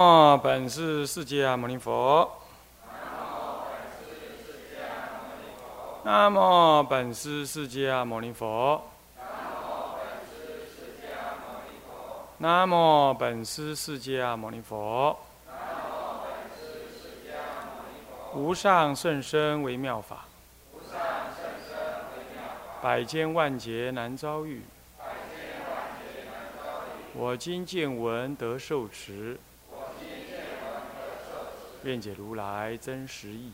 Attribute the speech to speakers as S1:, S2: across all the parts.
S1: 哦，本师释迦牟尼佛。南无本师释迦牟尼佛。南无本师释迦牟尼佛。无上甚深微妙法。百千万劫难遭遇。我今见闻得受持。愿解如来真实义。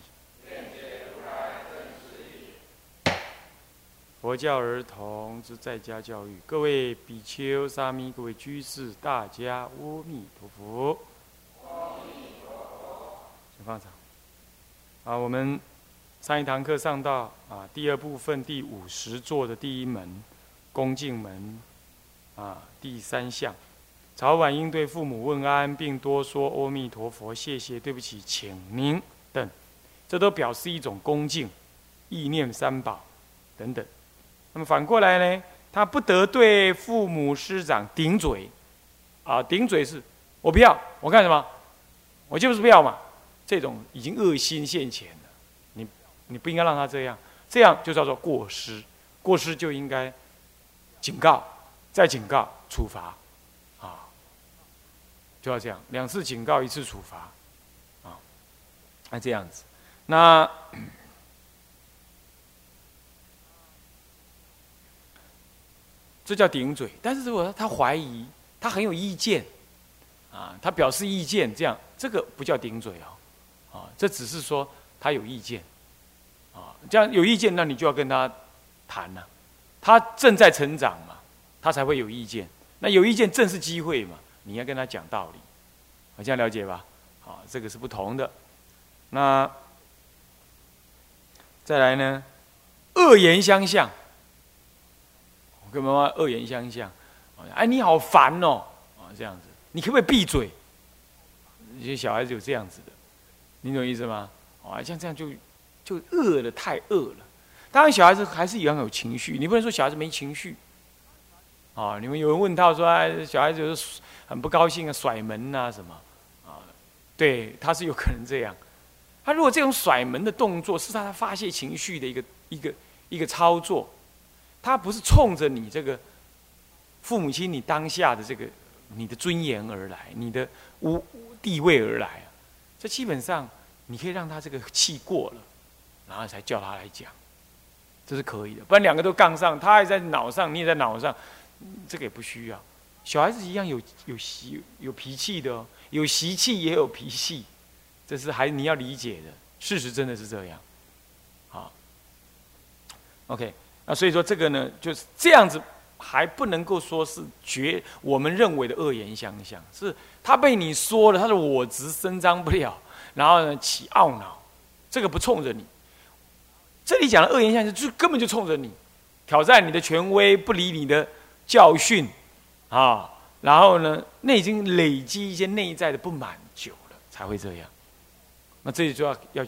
S1: 佛教儿童之在家教育，各位比丘、沙弥，各位居士，大家阿弥陀佛。请放场。啊，我们上一堂课上到啊第二部分第五十座的第一门恭敬门啊第三项。早晚应对父母问安，并多说阿弥陀佛、谢谢、对不起、请您等，这都表示一种恭敬，意念三宝等等。那么反过来呢，他不得对父母师长顶嘴，啊，顶嘴是，我不要，我干什么？我就是不要嘛。这种已经恶心现前了，你你不应该让他这样，这样就叫做过失，过失就应该警告，再警告，处罚。就要这样，两次警告，一次处罚，啊，那这样子，那这叫顶嘴。但是如果他怀疑，他很有意见，啊，他表示意见，这样这个不叫顶嘴哦，啊，这只是说他有意见，啊，这样有意见，那你就要跟他谈了。他正在成长嘛，他才会有意见。那有意见正是机会嘛。你要跟他讲道理，好这样了解吧？好，这个是不同的。那再来呢？恶言相向，我跟妈妈恶言相向。哎，你好烦哦！啊，这样子，你可不可以闭嘴？有些小孩子有这样子的，你懂意思吗？啊，像这样就就恶了，太恶了。当然，小孩子还是一样有情绪，你不能说小孩子没情绪。啊，你们有人问到说，哎，小孩子就是。很不高兴啊，甩门呐什么，啊，对，他是有可能这样。他如果这种甩门的动作是他发泄情绪的一个一个一个操作，他不是冲着你这个父母亲你当下的这个你的尊严而来，你的无地位而来，这基本上你可以让他这个气过了，然后才叫他来讲，这是可以的。不然两个都杠上，他还在脑上，你也在脑上，这个也不需要。小孩子一样有有习有脾气的哦，有习气也有脾气，这是还你要理解的事实，真的是这样。好，OK，那所以说这个呢，就是这样子，还不能够说是绝我们认为的恶言相向，是他被你说了，他的我执伸张不了，然后呢起懊恼，这个不冲着你。这里讲的恶言相向，就根本就冲着你，挑战你的权威，不理你的教训。啊，然后呢？那已经累积一些内在的不满久了，才会这样。那这里就要要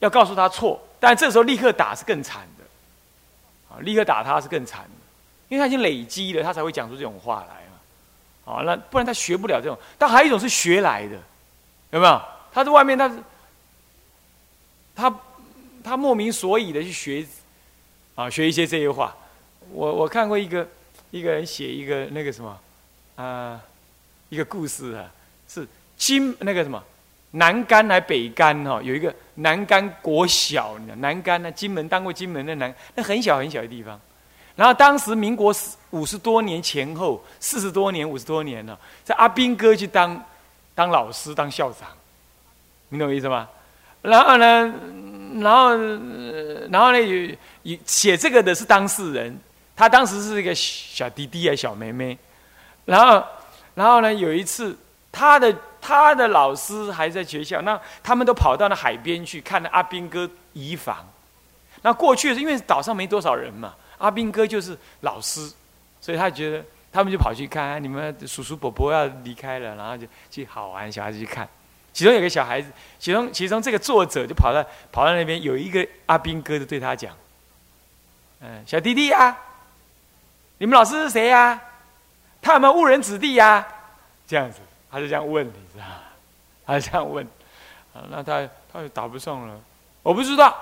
S1: 要告诉他错，但这时候立刻打是更惨的。啊，立刻打他是更惨的，因为他已经累积了，他才会讲出这种话来嘛。啊，那不然他学不了这种。但还有一种是学来的，有没有？他在外面，他他他莫名所以的去学，啊，学一些这些话。我我看过一个。一个人写一个那个什么，啊，一个故事啊，是金那个什么南干来北干哈，有一个南干国小，南干呢，金门当过金门的南，那很小很小的地方。然后当时民国四五十多年前后，四十多年五十多年了，在阿斌哥去当当老师当校长，你懂我意思吗？然后呢，然后然后呢，写这个的是当事人。他当时是一个小弟弟啊，小妹妹，然后，然后呢，有一次，他的他的老师还在学校，那他们都跑到那海边去看阿兵哥移房。那过去是因为岛上没多少人嘛，阿兵哥就是老师，所以他觉得他们就跑去看，你们叔叔伯伯要离开了，然后就去好玩，小孩子去看。其中有个小孩子，其中其中这个作者就跑到跑到那边，有一个阿兵哥就对他讲：“嗯，小弟弟啊。”你们老师是谁呀？他有没有误人子弟呀？这样子，他就这样问，你知道？他就这样问，那他他就答不上了，我不知道，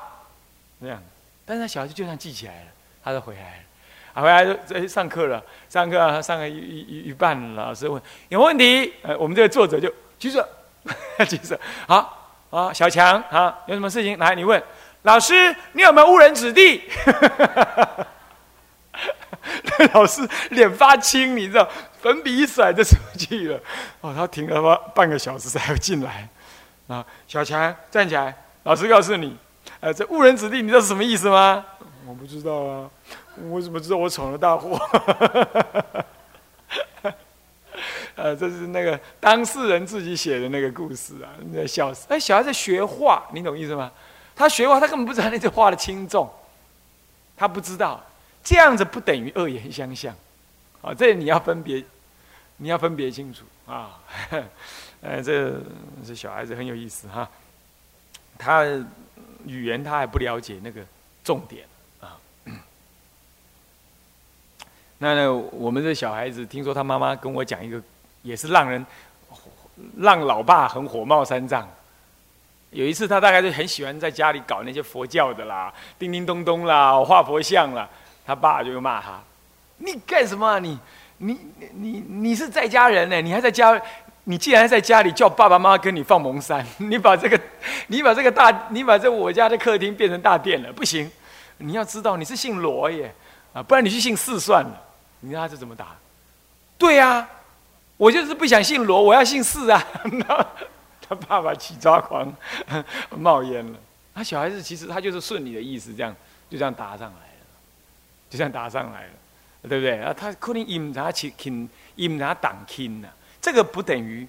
S1: 这样，但是他小孩子就这样记起来了，他就回来了，啊，回来就在上课了，上课，上个一一一半，老师问有问题，呃，我们这个作者就举手，举手，好，啊，小强，啊，有什么事情？来你问，老师，你有没有误人子弟？老师脸发青，你知道，粉笔一甩就出去了。哦，他停了半半个小时才会进来。啊，小强站起来，老师告诉你，呃，这误人子弟，你知道是什么意思吗？我不知道啊，我怎么知道我闯了大祸？呃，这是那个当事人自己写的那个故事啊，那笑死。哎，小孩子学画，你懂意思吗？他学画，他根本不知道那些画的轻重，他不知道。这样子不等于恶言相向，啊，这你要分别，你要分别清楚啊。呃，这这小孩子很有意思哈，他语言他还不了解那个重点啊。那呢，我们这小孩子听说他妈妈跟我讲一个，也是让人让老爸很火冒三丈。有一次，他大概就很喜欢在家里搞那些佛教的啦，叮叮咚咚啦，画佛像啦。他爸就骂他：“你干什么？啊你你你你是在家人呢？你还在家？你既然在家里叫爸爸妈妈跟你放蒙山，你把这个你把这个大你把这我家的客厅变成大殿了，不行！你要知道你是姓罗耶啊，不然你去姓四算了。你知道他是怎么打？对呀，我就是不想姓罗，我要姓四啊！他爸爸气抓狂，冒烟了。他小孩子其实他就是顺你的意思，这样就这样打上来。”就这样打上来了，对不对啊？他可能引他去亲，引他挡亲呢。这个不等于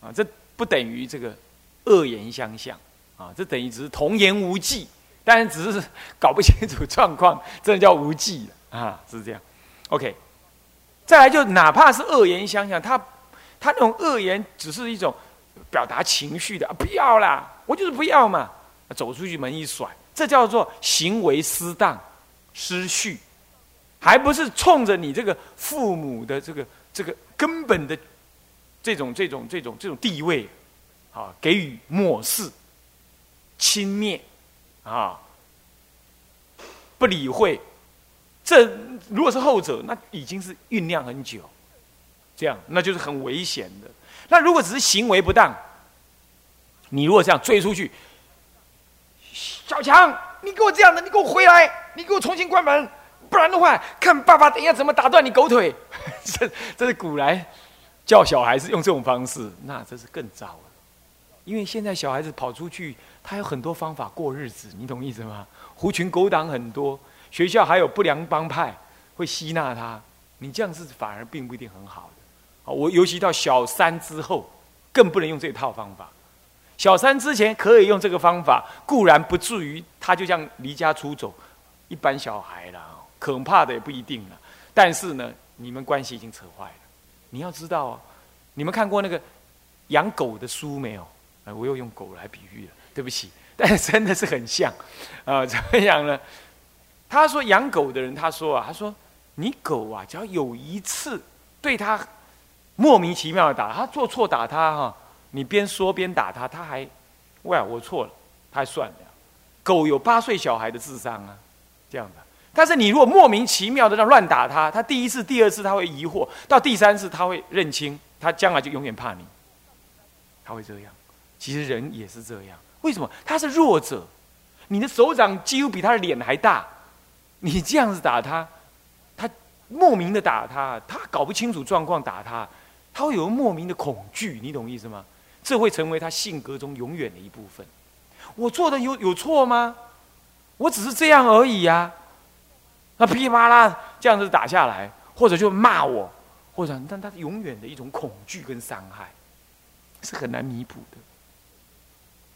S1: 啊，这不等于这个恶言相向啊，这等于只是童言无忌，但是只是搞不清楚状况，这叫无忌啊，是这样。OK，再来就哪怕是恶言相向，他他那种恶言只是一种表达情绪的啊，不要啦，我就是不要嘛，走出去门一甩，这叫做行为失当、失序。还不是冲着你这个父母的这个这个根本的这种这种这种这种地位，啊，给予漠视、轻蔑，啊，不理会。这如果是后者，那已经是酝酿很久，这样那就是很危险的。那如果只是行为不当，你如果这样追出去，小强，你给我这样的，你给我回来，你给我重新关门。不然的话，看爸爸等一下怎么打断你狗腿。这这是古来教小孩子用这种方式，那这是更糟了。因为现在小孩子跑出去，他有很多方法过日子，你懂意思吗？狐群狗党很多，学校还有不良帮派会吸纳他。你这样是反而并不一定很好的。我尤其到小三之后，更不能用这套方法。小三之前可以用这个方法，固然不至于他就像离家出走，一般小孩了。可怕的也不一定了，但是呢，你们关系已经扯坏了。你要知道啊，你们看过那个养狗的书没有？啊，我又用狗来比喻了，对不起，但是真的是很像啊。怎么样呢？他说养狗的人，他说啊，他说你狗啊，只要有一次对他莫名其妙的打，他做错打他哈，你边说边打他，他还喂我错了，他还算了。狗有八岁小孩的智商啊，这样的。但是你如果莫名其妙的让乱打他，他第一次、第二次他会疑惑，到第三次他会认清，他将来就永远怕你。他会这样，其实人也是这样。为什么？他是弱者，你的手掌几乎比他的脸还大，你这样子打他，他莫名的打他，他搞不清楚状况打他，他会有莫名的恐惧，你懂意思吗？这会成为他性格中永远的一部分。我做的有有错吗？我只是这样而已呀。那噼里啪啦这样子打下来，或者就骂我，或者但他永远的一种恐惧跟伤害，是很难弥补的。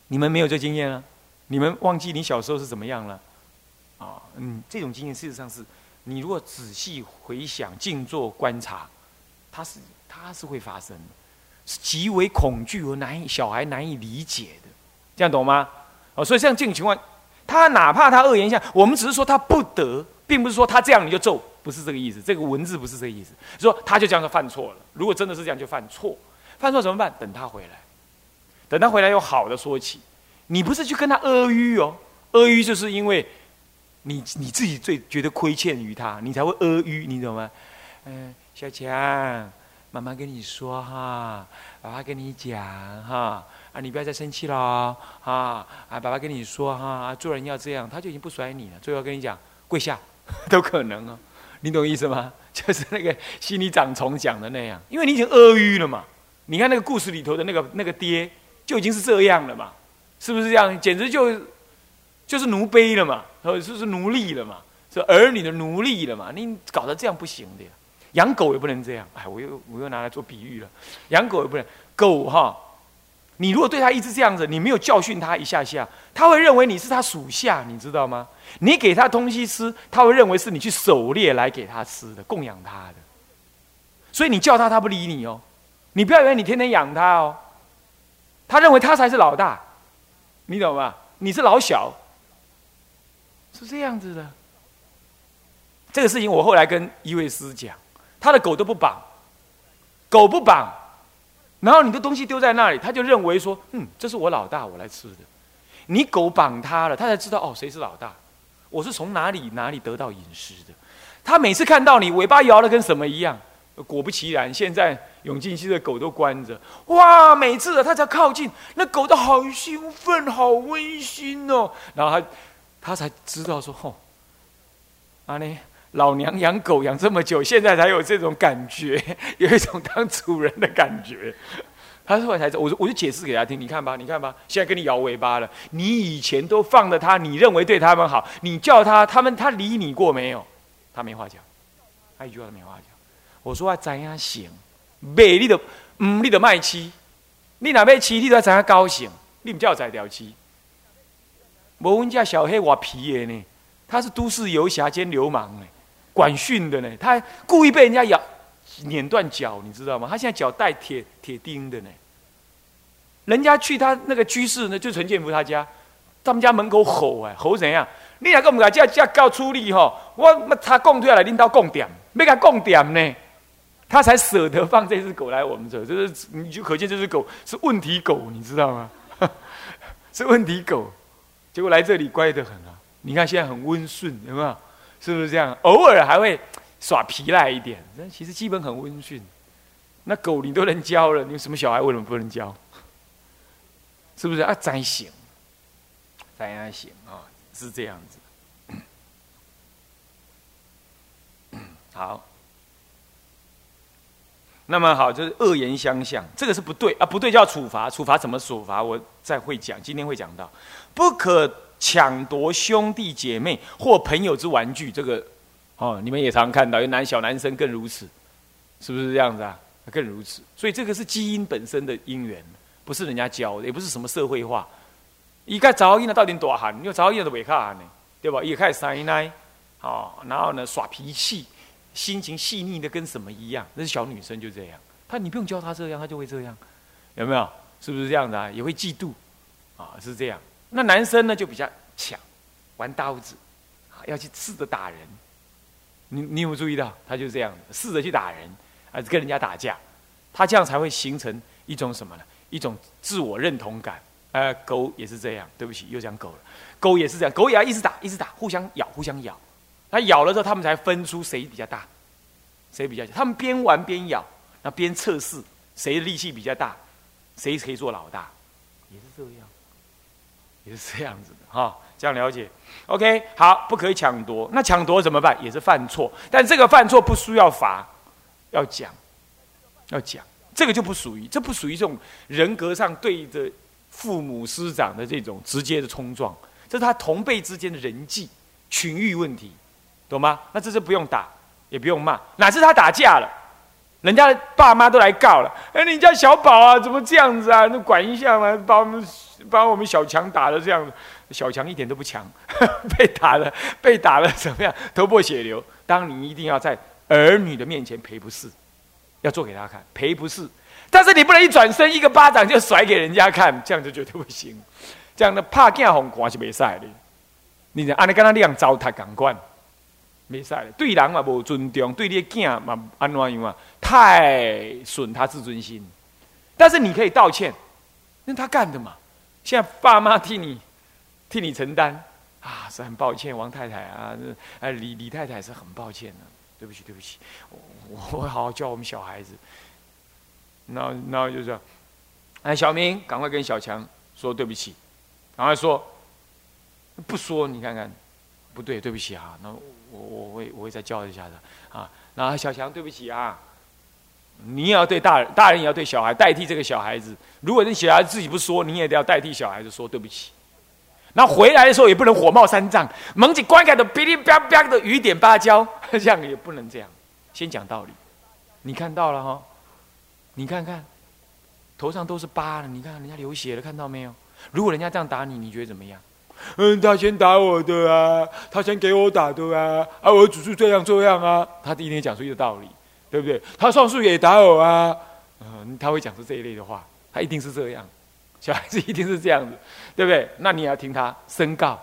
S1: 你们没有这经验啊？你们忘记你小时候是怎么样了？啊，嗯，这种经验事实上是，你如果仔细回想、静坐观察，它是它是会发生的，是极为恐惧和难以小孩难以理解的，这样懂吗？哦，所以像这种情况，他哪怕他恶言相，我们只是说他不得。并不是说他这样你就咒，不是这个意思。这个文字不是这个意思，说他就这样就犯错了。如果真的是这样，就犯错。犯错怎么办？等他回来，等他回来有好的说起。你不是去跟他阿谀哦，阿谀就是因为你你自己最觉得亏欠于他，你才会阿谀，你懂吗？嗯，小强，妈妈跟你说哈，爸爸跟你讲哈，啊，你不要再生气了啊啊，爸爸跟你说哈，做人要这样，他就已经不甩你了，最后跟你讲跪下，都可能哦，你懂意思吗？就是那个心里长虫讲的那样，因为你已经阿谀了嘛。你看那个故事里头的那个那个爹，就已经是这样了嘛，是不是这样？简直就就是奴婢了嘛，或者是奴隶了嘛，是儿女的奴隶了嘛？你搞得这样不行的，养狗也不能这样。哎，我又我又拿来做比喻了，养狗也不能。狗哈，你如果对他一直这样子，你没有教训他一下下，他会认为你是他属下，你知道吗？你给他东西吃，他会认为是你去狩猎来给他吃的，供养他的。所以你叫他，他不理你哦。你不要以为你天天养他哦，他认为他才是老大，你懂吗？你是老小，是这样子的。这个事情我后来跟一位师讲，他的狗都不绑，狗不绑，然后你的东西丢在那里，他就认为说，嗯，这是我老大，我来吃的。你狗绑他了，他才知道哦，谁是老大，我是从哪里哪里得到饮食的。他每次看到你尾巴摇的跟什么一样。果不其然，现在永进溪的狗都关着。哇，每次，他只要靠近，那狗都好兴奋，好温馨哦。然后他，他才知道说，吼，啊呢，老娘养狗养这么久，现在才有这种感觉，有一种当主人的感觉。他后来才，我我就解释给他听，你看吧，你看吧，现在跟你摇尾巴了。你以前都放着他，你认为对他们好，你叫他，他们他理你过没有？他没话讲，他一句话都没话讲。我说啊，怎样行？卖你的，嗯，你的卖妻，你哪卖妻，你都要怎样高兴？你唔叫宰掉妻？我问家小黑我皮的呢，他是都市游侠兼流氓呢，管训的呢，他故意被人家咬，碾断脚，你知道吗？他现在脚带铁铁钉的呢。人家去他那个居士呢，就陈建福他家，他们家门口吼啊，吼怎样？你两个唔甲这这告出力吼？我那他供退来拎到供点，没敢供点呢？他才舍得放这只狗来我们这，就是你就可见这只狗是问题狗，你知道吗？是问题狗，结果来这里乖得很啊！你看现在很温顺，有没有？是不是这样？偶尔还会耍皮赖一点，但其实基本很温驯。那狗你都能教了，你什么小孩为什么不能教？是不是啊？灾行，灾行啊，是这样子。好。那么好，就是恶言相向，这个是不对啊，不对就要处罚，处罚怎么处罚？我再会讲，今天会讲到，不可抢夺兄弟姐妹或朋友之玩具，这个哦，你们也常看到，有男小男生更如此，是不是这样子啊？更如此，所以这个是基因本身的因缘，不是人家教的，也不是什么社会化。一个早婴呢，到底多喊？因为早婴的尾卡呢，对吧？一开始塞奶，哦，然后呢耍脾气。心情细腻的跟什么一样？那是小女生就这样，她你不用教她这样，她就会这样，有没有？是不是这样的啊？也会嫉妒，啊，是这样。那男生呢就比较强，玩刀子，啊，要去试着打人。你你有没有注意到？他就是这样试着去打人，啊，跟人家打架，他这样才会形成一种什么呢？一种自我认同感。呃，狗也是这样。对不起，又讲狗了。狗也是这样，狗也要一直打，一直打，互相咬，互相咬。他咬了之后，他们才分出谁比较大，谁比较小。他们边玩边咬，那边测试谁力气比较大，谁可以做老大，也是这样，也是这样子的哈。这样了解？OK，好，不可以抢夺。那抢夺怎么办？也是犯错，但这个犯错不需要罚，要讲，要讲。这个就不属于，这不属于这种人格上对着父母师长的这种直接的冲撞，这是他同辈之间的人际群域问题。懂吗？那这是不用打，也不用骂，哪是他打架了？人家爸妈都来告了。哎，你家小宝啊，怎么这样子啊？那管一下嘛，把我们把我们小强打的这样子，小强一点都不强，被打了，被打了怎么样？头破血流。当你一定要在儿女的面前赔不是，要做给他看，赔不是。但是你不能一转身一个巴掌就甩给人家看，这样就绝对不行。这样的怕见红光是没赛的。你按你跟他那样糟蹋感官。没赛了，对人嘛无尊重，对你的囝嘛安怎样啊？太损他自尊心。但是你可以道歉，那他干的嘛。现在爸妈替你替你承担啊，是很抱歉，王太太啊，哎李李太太是很抱歉的，对不起对不起，我我会好好教我们小孩子。然后然后就说，哎小明，赶快跟小强说对不起，赶快说，不说你看看，不对，对不起啊，那我我会我会再教一下的啊。然后小强对不起啊。你也要对大人，大人也要对小孩，代替这个小孩子。如果你小孩自己不说，你也得要代替小孩子说对不起。那回来的时候也不能火冒三丈，猛起棺盖的噼里啪啪的雨点芭蕉，这样也不能这样。先讲道理，你看到了哈？你看看，头上都是疤了，你看人家流血了，看到没有？如果人家这样打你，你觉得怎么样？嗯，他先打我的啊，他先给我打的啊，啊，我只是这样这样啊，他第一天讲出一个道理。对不对？他上树也打我啊，嗯，他会讲出这一类的话，他一定是这样，小孩子一定是这样子，对不对？那你也要听他申告，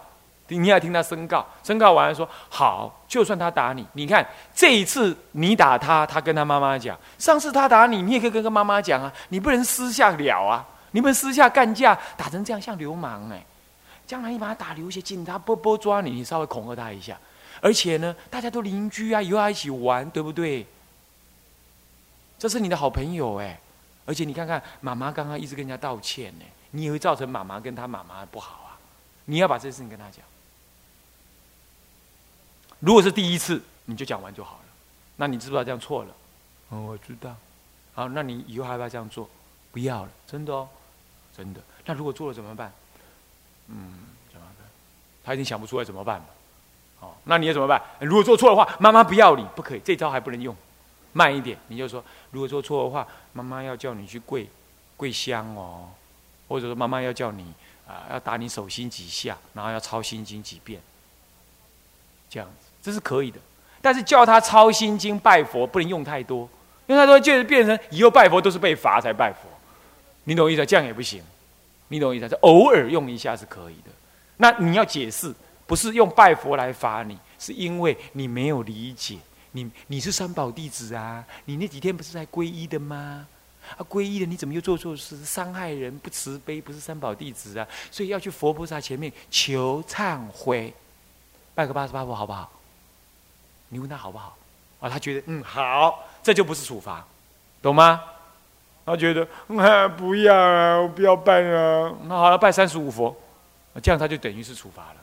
S1: 你要听他申告，申告完了说好，就算他打你，你看这一次你打他，他跟他妈妈讲，上次他打你，你也可以跟跟妈妈讲啊，你不能私下了啊，你们私下干架打成这样像流氓哎，将来你把他打流血，警察波波抓你，你稍微恐吓他一下，而且呢，大家都邻居啊，以后要一起玩，对不对？这是你的好朋友哎，而且你看看妈妈刚刚一直跟人家道歉呢，你也会造成妈妈跟他妈妈不好啊。你要把这事情跟他讲。如果是第一次，你就讲完就好了。那你知不知道这样错了？哦，我知道。好，那你以后还要不要这样做？不要了，真的哦，真的。那如果做了怎么办？嗯，怎么办？他已经想不出来怎么办了。哦，那你要怎么办？如果做错的话，妈妈不要你，不可以，这招还不能用。慢一点，你就说，如果做错的话，妈妈要叫你去跪跪香哦，或者说妈妈要叫你啊，要打你手心几下，然后要抄心经几遍，这样子这是可以的。但是叫他抄心经拜佛不能用太多，因为他说就是变成以后拜佛都是被罚才拜佛，你懂意思？这样也不行，你懂我意思？就偶尔用一下是可以的。那你要解释，不是用拜佛来罚你，是因为你没有理解。你你是三宝弟子啊？你那几天不是在皈依的吗？啊，皈依的，你怎么又做错事，伤害人，不慈悲，不是三宝弟子啊？所以要去佛菩萨前面求忏悔，拜个八十八佛好不好？你问他好不好？啊，他觉得嗯好，这就不是处罚，懂吗？他觉得嗯不要啊，我不要拜啊，那好了，拜三十五佛，这样他就等于是处罚了，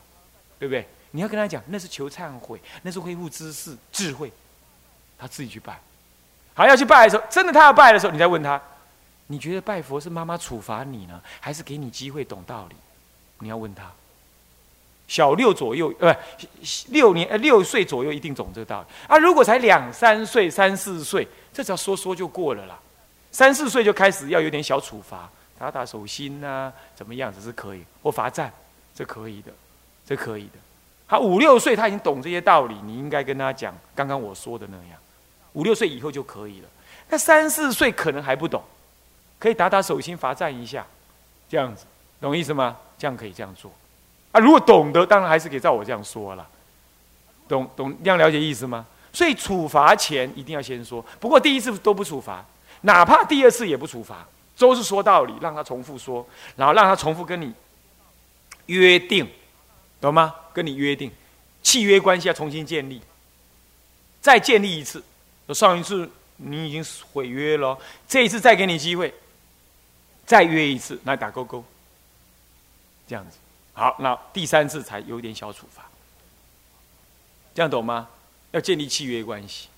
S1: 对不对？你要跟他讲，那是求忏悔，那是恢复知识智慧，他自己去拜。还要去拜的时候，真的他要拜的时候，你再问他，你觉得拜佛是妈妈处罚你呢，还是给你机会懂道理？你要问他。小六左右，呃，六年呃六岁左右一定懂这个道理啊。如果才两三岁、三四岁，这只要说说就过了啦。三四岁就开始要有点小处罚，打打手心呐，怎么样子是可以，或罚站，这可以的，这可以的。他五六岁，他已经懂这些道理，你应该跟他讲刚刚我说的那样。五六岁以后就可以了。那三四岁可能还不懂，可以打打手心罚站一下，这样子，懂意思吗？这样可以这样做。啊，如果懂得，当然还是可以照我这样说了。懂懂这样了解意思吗？所以处罚前一定要先说，不过第一次都不处罚，哪怕第二次也不处罚，都是说道理，让他重复说，然后让他重复跟你约定。懂吗？跟你约定，契约关系要重新建立，再建立一次。上一次你已经毁约了，这一次再给你机会，再约一次，来打勾勾。这样子，好，那第三次才有点小处罚。这样懂吗？要建立契约关系。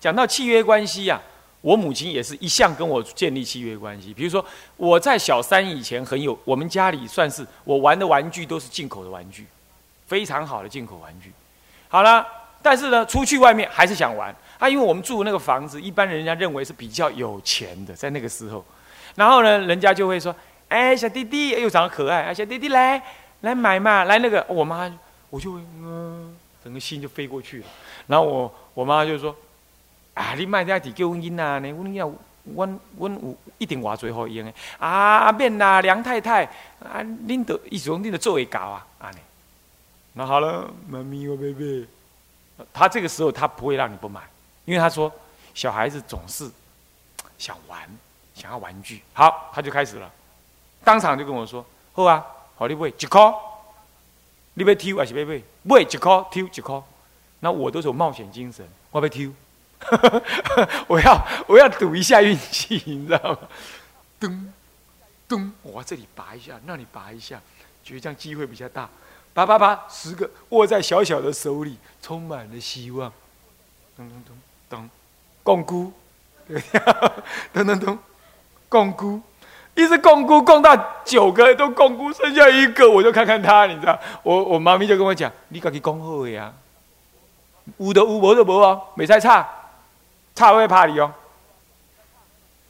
S1: 讲到契约关系呀。我母亲也是一向跟我建立契约关系。比如说，我在小三以前很有，我们家里算是我玩的玩具都是进口的玩具，非常好的进口玩具。好了，但是呢，出去外面还是想玩。啊，因为我们住那个房子，一般人家认为是比较有钱的，在那个时候。然后呢，人家就会说：“哎，小弟弟又长得可爱，哎，小弟弟来来买嘛，来那个。”我妈我就嗯，整个心就飞过去了。然后我我妈就说。啊！你卖在地叫阮囡仔呢？阮囝，阮阮有一定话最好用的。啊，阿免啦，梁太太，啊，恁得意思讲恁得做会搞啊？啊尼，那好了，妈咪我贝贝。他这个时候他不会让你不买，因为他说小孩子总是想玩，想要玩具。好，他就开始了，当场就跟我说：“好啊，好你买一颗，你要挑还是要买？买一颗挑一颗。那我都是有冒险精神，我要挑，我要我要赌一下运气，你知道吗？咚咚，我这里拔一下，那里拔一下，觉得这样机会比较大。拔拔拔，十个握在小小的手里，充满了希望。咚咚咚咚，共估，咚咚咚，共估，一直共估，共到九个都共估，剩下一个，我就看看他，你知道？我我妈咪就跟我讲：“你赶紧讲好呀，有的有，无的无哦，没再差，他会怕你哦。”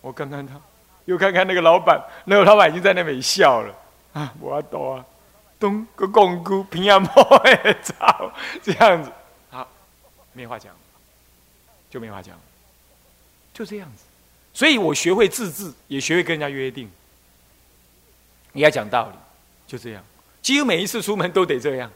S1: 我看看他，又看看那个老板，那个老板已经在那边笑了啊，我要多啊。东个公姑平安莫会操，这样子，好，没话讲，就没话讲，就这样子。所以我学会自治，也学会跟人家约定。你要讲道理，就这样。几乎每一次出门都得这样。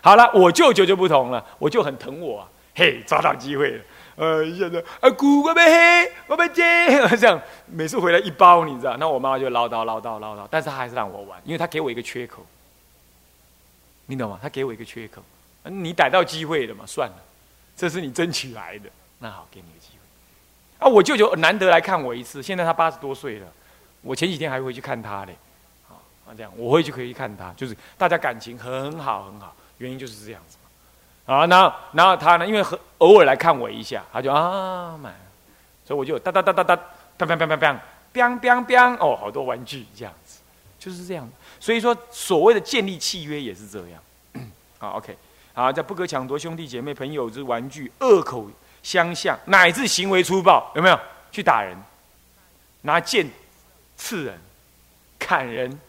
S1: 好了，我舅舅就不同了，我就很疼我，啊，嘿，抓到机会了。呃，现在啊，姑我被黑，我被接，这样每次回来一包，你知道，那我妈妈就唠叨唠叨唠叨，但是她还是让我玩，因为她给我一个缺口。你懂吗？她给我一个缺口，你逮到机会了嘛？算了，这是你争取来的，那好，给你个机会。啊，我舅舅难得来看我一次，现在他八十多岁了，我前几天还会去看他嘞。啊，这样我会去可以去看他，就是大家感情很好很好，原因就是这样子。啊，然后然后他呢，因为很偶尔来看我一下，他就啊买，所以我就哒哒哒哒哒，砰砰砰砰砰，砰砰砰，哦，好多玩具这样子，就是这样。所以说，所谓的建立契约也是这样。好，OK，好，在不可抢夺兄弟姐妹朋友之玩具，恶口相向，乃至行为粗暴，有没有？去打人，拿剑刺人、砍人，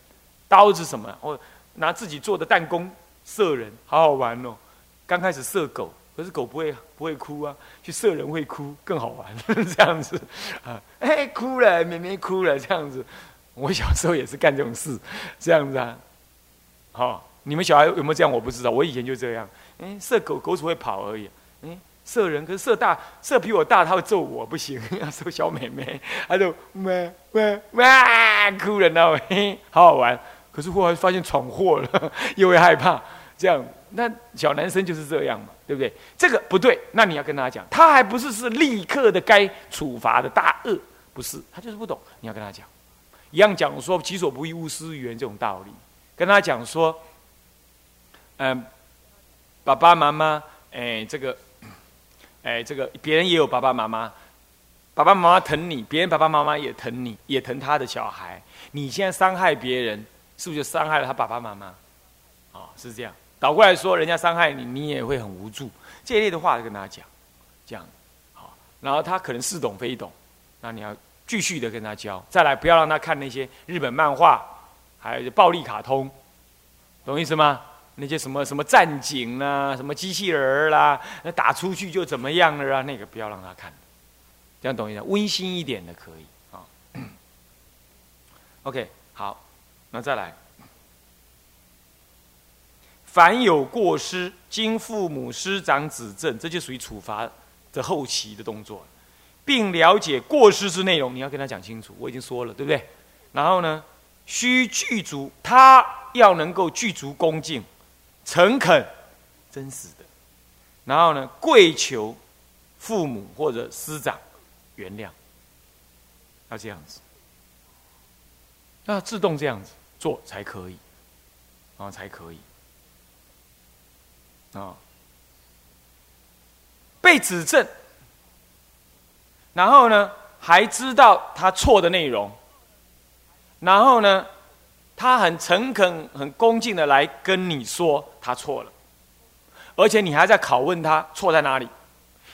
S1: 刀子什么？或拿自己做的弹弓射人，好好玩哦。刚开始射狗，可是狗不会不会哭啊，去射人会哭，更好玩。这样子。啊，哎，哭了，妹妹哭了，这样子。我小时候也是干这种事，这样子啊，好，你们小孩有没有这样？我不知道，我以前就这样，嗯，射狗狗只会跑而已，嗯，射人，可是射大，射比我大，他会揍我，不行，要射小妹妹，他就哇哇哇哭了，那嘿，好好玩，可是后来发现闯祸了，又会害怕，这样，那小男生就是这样嘛，对不对？这个不对，那你要跟他讲，他还不是是立刻的该处罚的大恶，不是，他就是不懂，你要跟他讲。一样讲说“己所不欲，勿施于人”这种道理，跟他讲说：“嗯，爸爸妈妈，哎，这个，哎，这个别人也有爸爸妈妈，爸爸妈妈疼你，别人爸爸妈妈也疼你，也疼他的小孩。你现在伤害别人，是不是就伤害了他爸爸妈妈？啊，是这样。倒过来说，人家伤害你，你也会很无助。这一类的话跟他讲，这样好。然后他可能似懂非懂，那你要。”继续的跟他教，再来不要让他看那些日本漫画，还有暴力卡通，懂意思吗？那些什么什么战警啦，什么机器人啦，那打出去就怎么样了啊？那个不要让他看，这样懂意思？温馨一点的可以啊。OK，好，那再来，凡有过失，经父母师长指正，这就属于处罚的后期的动作。并了解过失之内容，你要跟他讲清楚。我已经说了，对不对？然后呢，需具足，他要能够具足恭敬、诚恳、真实的。然后呢，跪求父母或者师长原谅，要这样子，那自动这样子做才可以，啊，才可以，啊，被指正。然后呢，还知道他错的内容。然后呢，他很诚恳、很恭敬的来跟你说他错了，而且你还在拷问他错在哪里，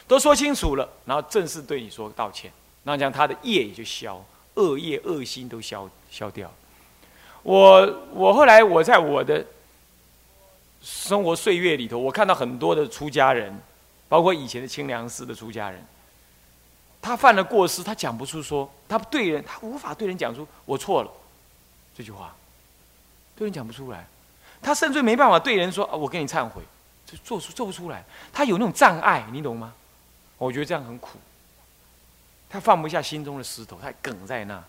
S1: 都说清楚了，然后正式对你说道歉，那这样他的业也就消，恶业、恶心都消消掉。我我后来我在我的生活岁月里头，我看到很多的出家人，包括以前的清凉寺的出家人。他犯了过失，他讲不出说他对人，他无法对人讲出我错了这句话，对人讲不出来，他甚至没办法对人说啊，我跟你忏悔，就做出做不出来，他有那种障碍，你懂吗？我觉得这样很苦，他放不下心中的石头，他梗在那，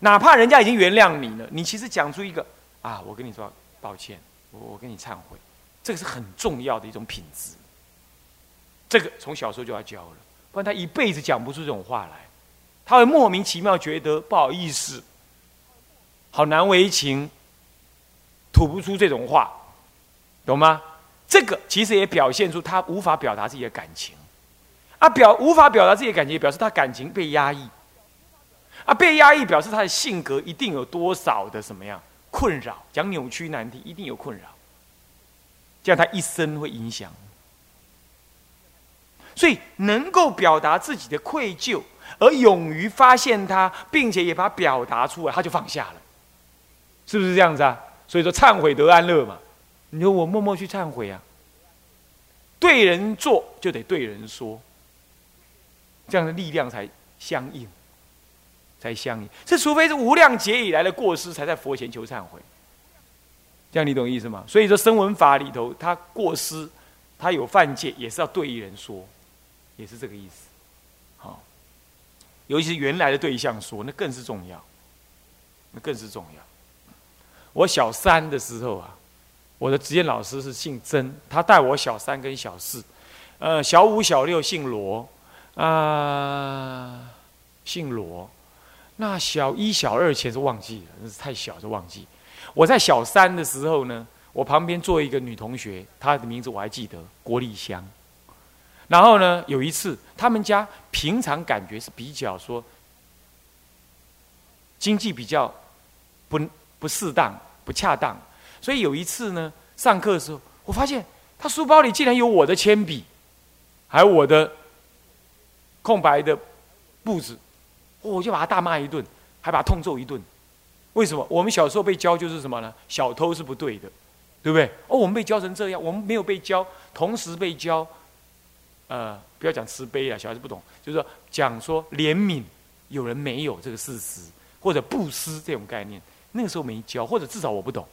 S1: 哪怕人家已经原谅你了，你其实讲出一个啊，我跟你说抱歉，我我跟你忏悔，这个是很重要的一种品质。这个从小时候就要教了，不然他一辈子讲不出这种话来，他会莫名其妙觉得不好意思，好难为情，吐不出这种话，懂吗？这个其实也表现出他无法表达自己的感情，啊，表无法表达自己的感情，表示他感情被压抑，啊，被压抑表示他的性格一定有多少的什么样困扰，讲扭曲难题，一定有困扰，这样他一生会影响。所以能够表达自己的愧疚，而勇于发现它，并且也把它表达出来，他就放下了，是不是这样子啊？所以说忏悔得安乐嘛。你说我默默去忏悔啊，对人做就得对人说，这样的力量才相应，才相应。这除非是无量劫以来的过失，才在佛前求忏悔。这样你懂意思吗？所以说声闻法里头，他过失，他有犯戒，也是要对人说。也是这个意思，好，尤其是原来的对象说，那更是重要，那更是重要。我小三的时候啊，我的职业老师是姓曾，他带我小三跟小四，呃，小五、小六姓罗，啊，姓罗。那小一、小二前是忘记了，那是太小就忘记。我在小三的时候呢，我旁边坐一个女同学，她的名字我还记得，郭丽香。然后呢？有一次，他们家平常感觉是比较说经济比较不不适当、不恰当，所以有一次呢，上课的时候，我发现他书包里竟然有我的铅笔，还有我的空白的簿子，我就把他大骂一顿，还把他痛揍一顿。为什么？我们小时候被教就是什么呢？小偷是不对的，对不对？哦，我们被教成这样，我们没有被教，同时被教。呃，不要讲慈悲啊，小孩子不懂，就是说讲说怜悯，有人没有这个事实，或者布施这种概念，那个时候没教，或者至少我不懂，